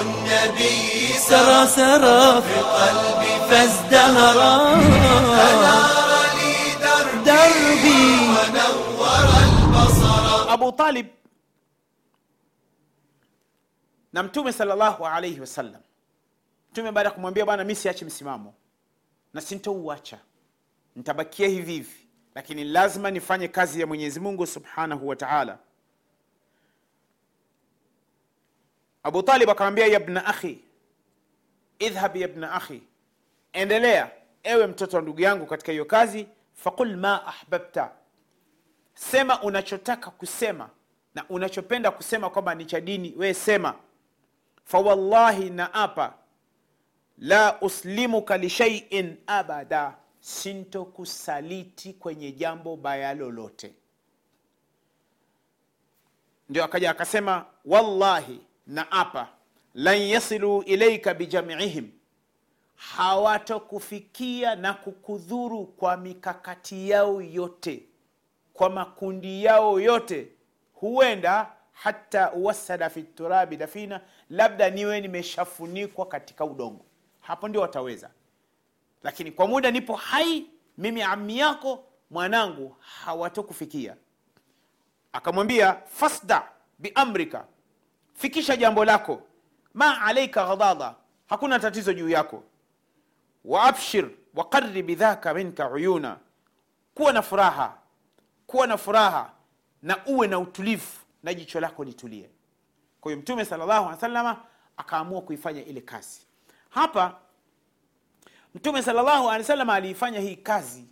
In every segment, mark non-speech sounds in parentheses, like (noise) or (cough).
النبي سرى سرى في قلبي فازدهرا فنار لي دربي دربي ونور البصر abu talib na mtume salllahu alaihi wasallam mtume baada ya kumwambia bwana mi siachi msimamo na sintouacha ntabakia hivi hivi lakini lazima nifanye kazi ya mwenyezi mungu subhanahu wa taala. Akamwambia yabna akhi idhhab yabna akhi endelea ewe mtoto wa ndugu yangu katika hiyo kazi faqul ma ahbabta sema unachotaka kusema na unachopenda kusema kwamba ni cha dini wewe sema. Fawallahi na apa la uslimuka lishaiin abada sintokusaliti kwenye jambo baya lolote. Ndio akaja akasema wallahi na apa lan yasilu ilaika bijamiihim hawatokufikia na kukudhuru kwa mikakati yao yote kwa makundi yao yote. Huenda hata uwasada fi turabi dafina labda niwe nimeshafunikwa katika udongo. Hapo ndio wataweza lakini kwa muda nipo hai mimi ami yako mwanangu hawatokufikia. Akamwambia fasda biamrika fikisha jambo lako. Ma alaika ghadada hakuna tatizo juu yako. Waabshir waqarri bidhaka minka uyuna. Kuwa na furaha kuwa na furaha na uwe na utulivu na jicho lako litulie. Kwa hiyo mtume salllahu alih salama akaamua kuifanya ile kazi. Hapa mtume salllahu alehi salama aliifanya hii kazi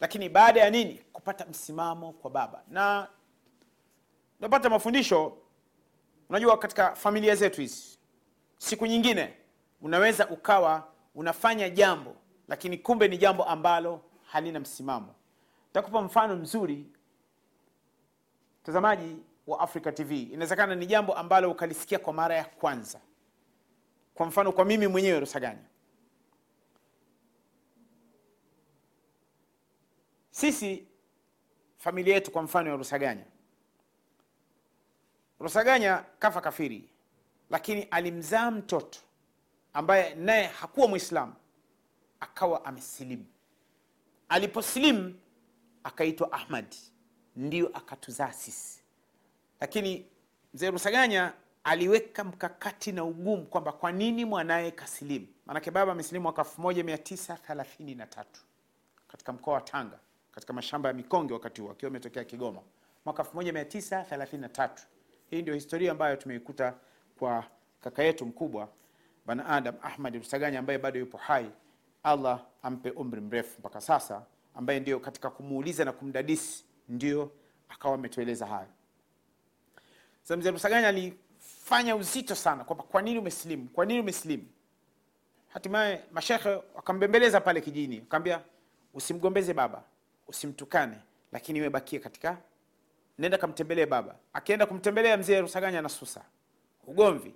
lakini baada ya nini? Kupata msimamo kwa baba. Na napata mafundisho unajua katika familia zetu hizi siku nyingine unaweza ukawa unafanya jambo lakini kumbe ni jambo ambalo halina msimamo. Takupa mfano mzuri mtazamaji wa africa tv inawezekana ni jambo ambalo ukalisikia kwa mara ya kwanza. Kwa mfano kwa mimi mwenyewe rusaganya sisi familia yetu kwa mfano ya rusaganya. Rusaganya kafa kafiri lakini alimzaa mtoto ambaye naye hakuwa mwislamu akawa amesilimu. Aliposilimu akaitwa ahmad ndio akatuzaa sisi. Lakini mzee rusaganya aliweka mkakati na ugumu kwamba kwa nini mwanaye kasilimu? Maanake baba amesilimu mwaka 1933 katika mkoa wa tanga katika mashamba ya mikonge wakati huo akiwa ametokea kigoma. Mwaka 1933 hii ndio historia ambayo tumeikuta kwa kaka yetu mkubwa Bwana adam ahmad rusaganya ambaye bado yupo hai. Allah ampe umri mrefu mpaka sasa ambaye ndio katika kumuuliza na kumdadisi ndio akawa ametueleza hayo. Sasa mzee rusaganya alifanya uzito sana kwamba kwa nini umesilimu kwa nini umesilimu hatimaye mashekhe wakambembeleza pale kijini akamwambia usimgombeze baba usimtukane lakini webakie katika nenda kamtembelee baba. Akienda kumtembelea mzee rusaganya na susa ugomvi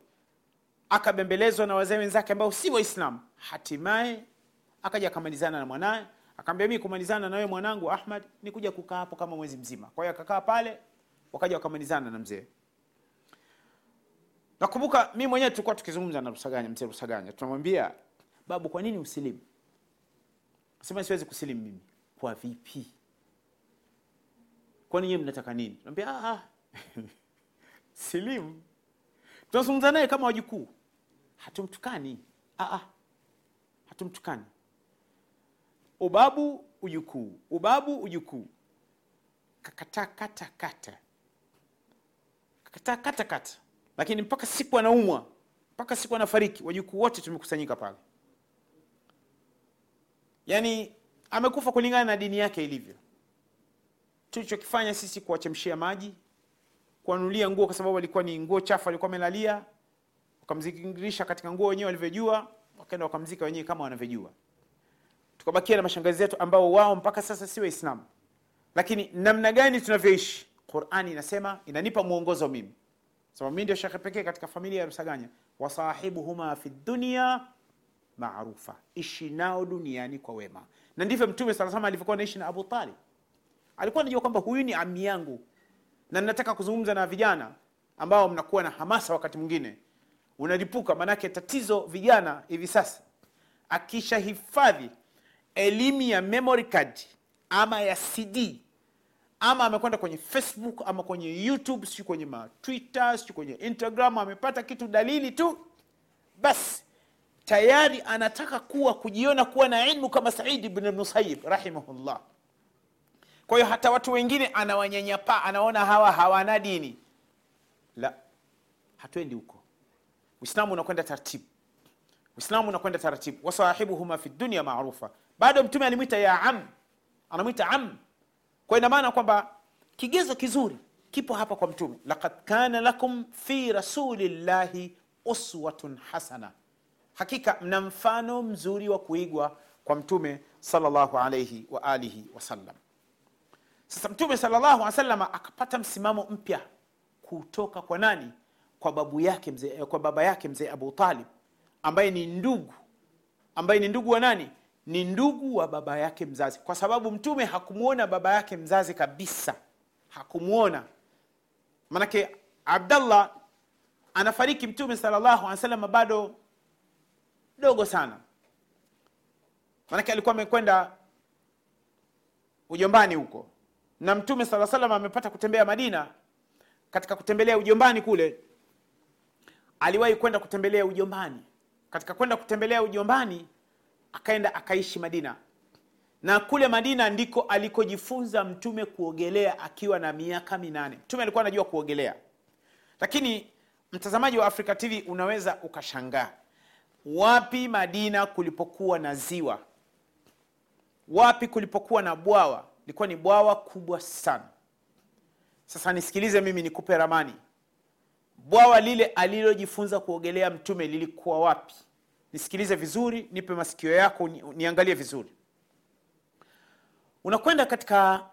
akabembelezwa na wazee wenzake ambao si waislamu. Hatimaye akaja akamalizana na mwanaye akaambia mii kumalizana na mwanangu ahmad ni kuja kukaa hapo kama mwezi mzima. Kwa hiyo akakaa pale wakaja wakamalizana na mzee. Nakumbuka mi mwenyewe tulikuwa tukizungumza na rusaganya mzee rusaganya. Tunamwambia babu kwa nini usilimu? Sema siwezi kusilimu mimi kwa vipi? Kwani nyewe mnataka nini? Naambia "Ah, ah, (laughs) tunazungumza naye kama wajukuu. Hatumtukani. Ah, ah, hatumtukani. Ubabu ujukuu. Ubabu ujukuu. Kakata kata kata. Kakataa kata kata. Lakini mpaka siku anaumwa mpaka siku anafariki wajukuu wote tumekusanyika pale. Yaani amekufa kulingana na dini yake ilivyo. Tulichokifanya sisi kuwachemshia maji kuanulia nguo kwa sababu alikuwa ni nguo chafu alikuwa amelalia wakamzingirisha katika nguo wenyewe walivyojua wakaenda wakamzika wenyewe kama wanavyojua. Tukabakia na mashangazi yetu ambao wao mpaka sasa si waislamu. Lakini namna gani tunavyoishi? Qurani inasema inanipa mwongozo mimi. Sababu mi ndio shekhe pekee katika familia ya rusaganya. Wasahibuhuma fi dunia maarufa ishi nao duniani kwa wema na ndivyo mtume salama alivyokuwa naishi na abu talib. Alikuwa anajua kwamba huyu ni ami yangu. Na nataka kuzungumza na vijana ambao mnakuwa na hamasa wakati mwingine. Unalipuka maanake tatizo vijana hivi sasa. Akishahifadhi elimu ya memory card ama ya cd ama amekwenda kwenye facebook ama kwenye youtube siu kwenye matwitter siu kwenye instagram amepata kitu dalili tu basi tayari anataka kuwa kujiona kuwa na ilmu kama saidi bn Nusayib rahimahullah. Kwa hiyo hata watu wengine anawanyanyapaa anaona hawa hawana dini. La hatuendi huko. Uislamu unakwenda taratibu uislamu unakwenda taratibu wasahibuhuma fi dunia marufa, bado mtume alimwita ya am. Anamwita am. Kwa ina kwamba kigezo kizuri kipo hapa kwa mtume. Laqad kana lakum fi rasulillahi uswatun hasana hakika mna mfano mzuri wa kuigwa kwa mtume sallallahu wa alihi wasallam sasa mtume sallallahu alaihi wasallam akapata msimamo mpya kutoka kwa nani? Kwa babu yake mze, kwa baba yake mzee Abu Talib ambaye ni ndugu ambaye ni ndugu wa nani? Ni ndugu wa baba yake mzazi. Kwa sababu mtume hakumwona baba yake mzazi kabisa. Hakumwona manake Abdallah anafariki mtume sallallahu alaihi wasallam bado dogo sana. Manake alikuwa amekwenda ujombani huko. Na mtume sala salam amepata kutembea madina. Katika kutembelea ujombani kule aliwahi kwenda kutembelea ujombani. Katika kwenda kutembelea ujombani akaenda akaishi madina. Na kule madina ndiko alikojifunza mtume kuogelea akiwa na miaka minane. Mtume alikuwa anajua kuogelea. Lakini mtazamaji wa africa tv unaweza ukashangaa wapi madina kulipokuwa na ziwa? Wapi kulipokuwa na bwawa? Lilikuwa ni bwawa kubwa sana. Sasa nisikilize mimi nikupe ramani. Bwawa lile alilojifunza kuogelea mtume lilikuwa wapi? Nisikilize vizuri nipe masikio yako niangalie vizuri. Unakwenda katika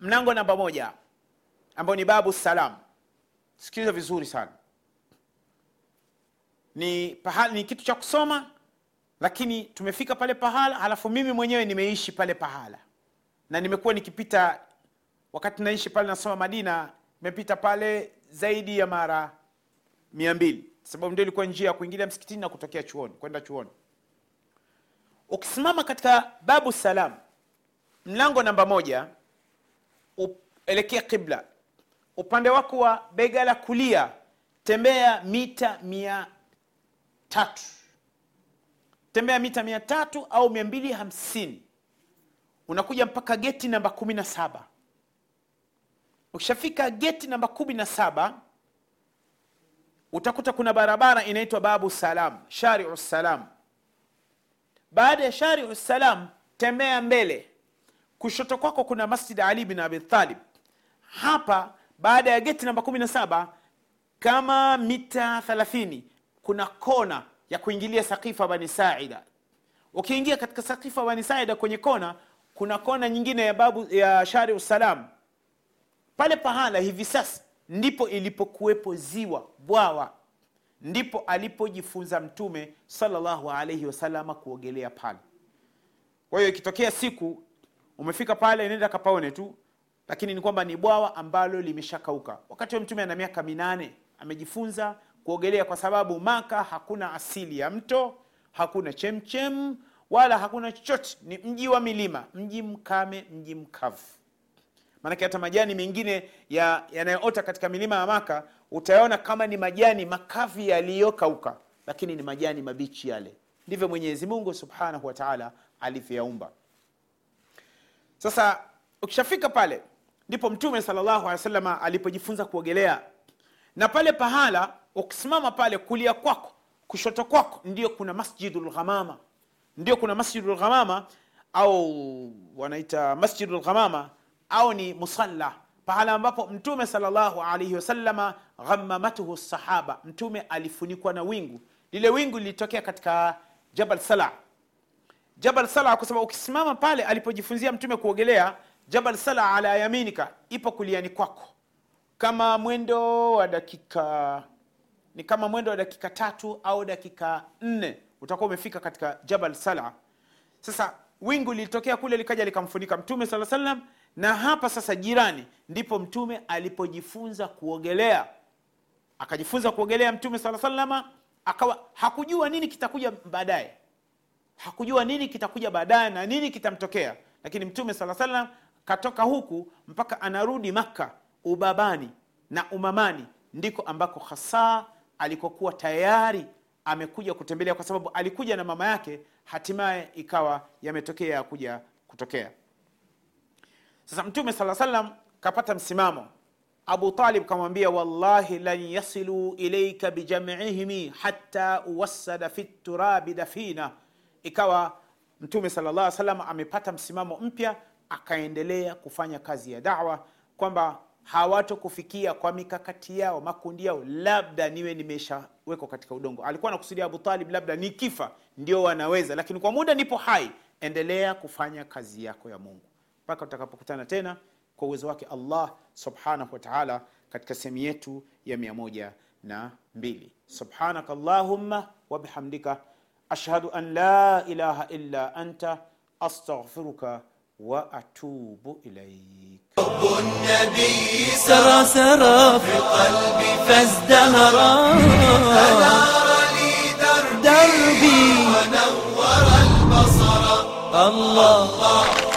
mlango namba moja ambao ni babu salam. Sikiliza vizuri sana ni pahali ni kitu cha kusoma lakini tumefika pale pahala halafu mimi mwenyewe nimeishi pale pahala. Na nimekuwa nikipita wakati naishi pale nasoma madina nimepita pale zaidi ya mara mia mbili. Sababu ndio ilikuwa njia ya kuingilia msikitini na kutokea chuoni kwenda chuoni. Ukisimama katika babu salam mlango namba moja elekea qibla upande wako wa bega la kulia tembea mita mia tatu. Tembea mita mia tatu au mia mbili hamsini. Unakuja mpaka geti namba kumi na saba. Ukishafika geti namba kumi na saba utakuta kuna barabara inaitwa babu salam shariu salam. Baada ya shariu salam tembea mbele. Kushoto kwako kuna masjid ali bin abitalib hapa baada ya geti namba kumi na saba kama mita thelathini kuna kona ya kuingilia sakifa bani saida. Ukiingia katika sakifa bani saida kwenye kona kuna kona nyingine ya babu ya Shari Usalam, pale pahala hivi sasa ndipo ilipokuwepo ziwa bwawa. Ndipo alipojifunza mtume sallallahu alaihi wasalama kuogelea pale. Kwa hiyo ikitokea siku umefika pale nenda kapaone tu lakini ni kwamba ni bwawa ambalo limeshakauka. Wakati wa mtume ana miaka minane amejifunza kuogelea kwa sababu maka hakuna asili ya mto hakuna chemchem wala hakuna chochote. Ni mji wa milima mji mkame mji mkavu. Maanake hata majani mengine yanayoota ya katika milima ya maka utayaona kama ni majani makavu yaliyokauka lakini ni majani mabichi yale. Ndivyo mwenyezi mungu subhanahu wa alivyoyaumba. Sasa ukishafika pale ndipo mtume salllahu alehi wasalama alipojifunza kuogelea. Na pale pahala ukisimama pale kulia kwako kushoto kwako ndio kuna masjidu lghamama ndio kuna masjidu lghamama au wanaita masjidu lghamama au ni musalla. Pahala ambapo mtume salllahu alaihi wasalama ghamamatuhu sahaba. Mtume alifunikwa na wingu. Lile wingu lilitokea katika jabal sala. Jabal sala kwa sababu ukisimama pale alipojifunzia mtume kuogelea jabal sala ala yaminika ipo kuliani kwako. Kama mwendo wa dakika ni kama mwendo wa dakika tatu au dakika nne utakuwa umefika katika jabal sala sasa wingu lilitokea kule likaja likamfunika mtume saa salam na hapa sasa jirani ndipo mtume alipojifunza kuogelea. Akajifunza kuogelea mtume saa salama akawa hakujua nini kitakuja baadaye. Hakujua nini kitakuja baadaye na nini kitamtokea. Lakini mtume saa salam katoka huku mpaka anarudi makka ubabani na umamani. Ndiko ambako hasa alikokuwa tayari amekuja kutembelea kwa sababu alikuja na mama yake hatimaye ikawa yametokea ya kuja kutokea. Sasa mtume saa salam kapata msimamo. Abu talib kamwambia wallahi lan yasilu ilaika bijamihimi hatta uwassada fi turabi dafina. Ikawa mtume sala llah salam amepata msimamo mpya akaendelea kufanya kazi ya dawa kwamba hawatokufikia kwa mikakati yao makundi yao. Labda niwe nimeshawekwa katika udongo. Alikuwa anakusudia abu talib labda nikifa ndio wanaweza lakini kwa muda nipo hai endelea kufanya kazi yako ya mungu. Mpaka utakapokutana tena kwa uwezo wake allah subhanahu wataala katika sehemu yetu ya mia moja na mbili. Subhanaka allahumma wabihamdika ashhadu an la ilaha illa anta astaghfiruka wa atubu ilaik النبي سرى سرى في قلبي فازدهرا سار لي دربي دربي ونور البصر. الله الله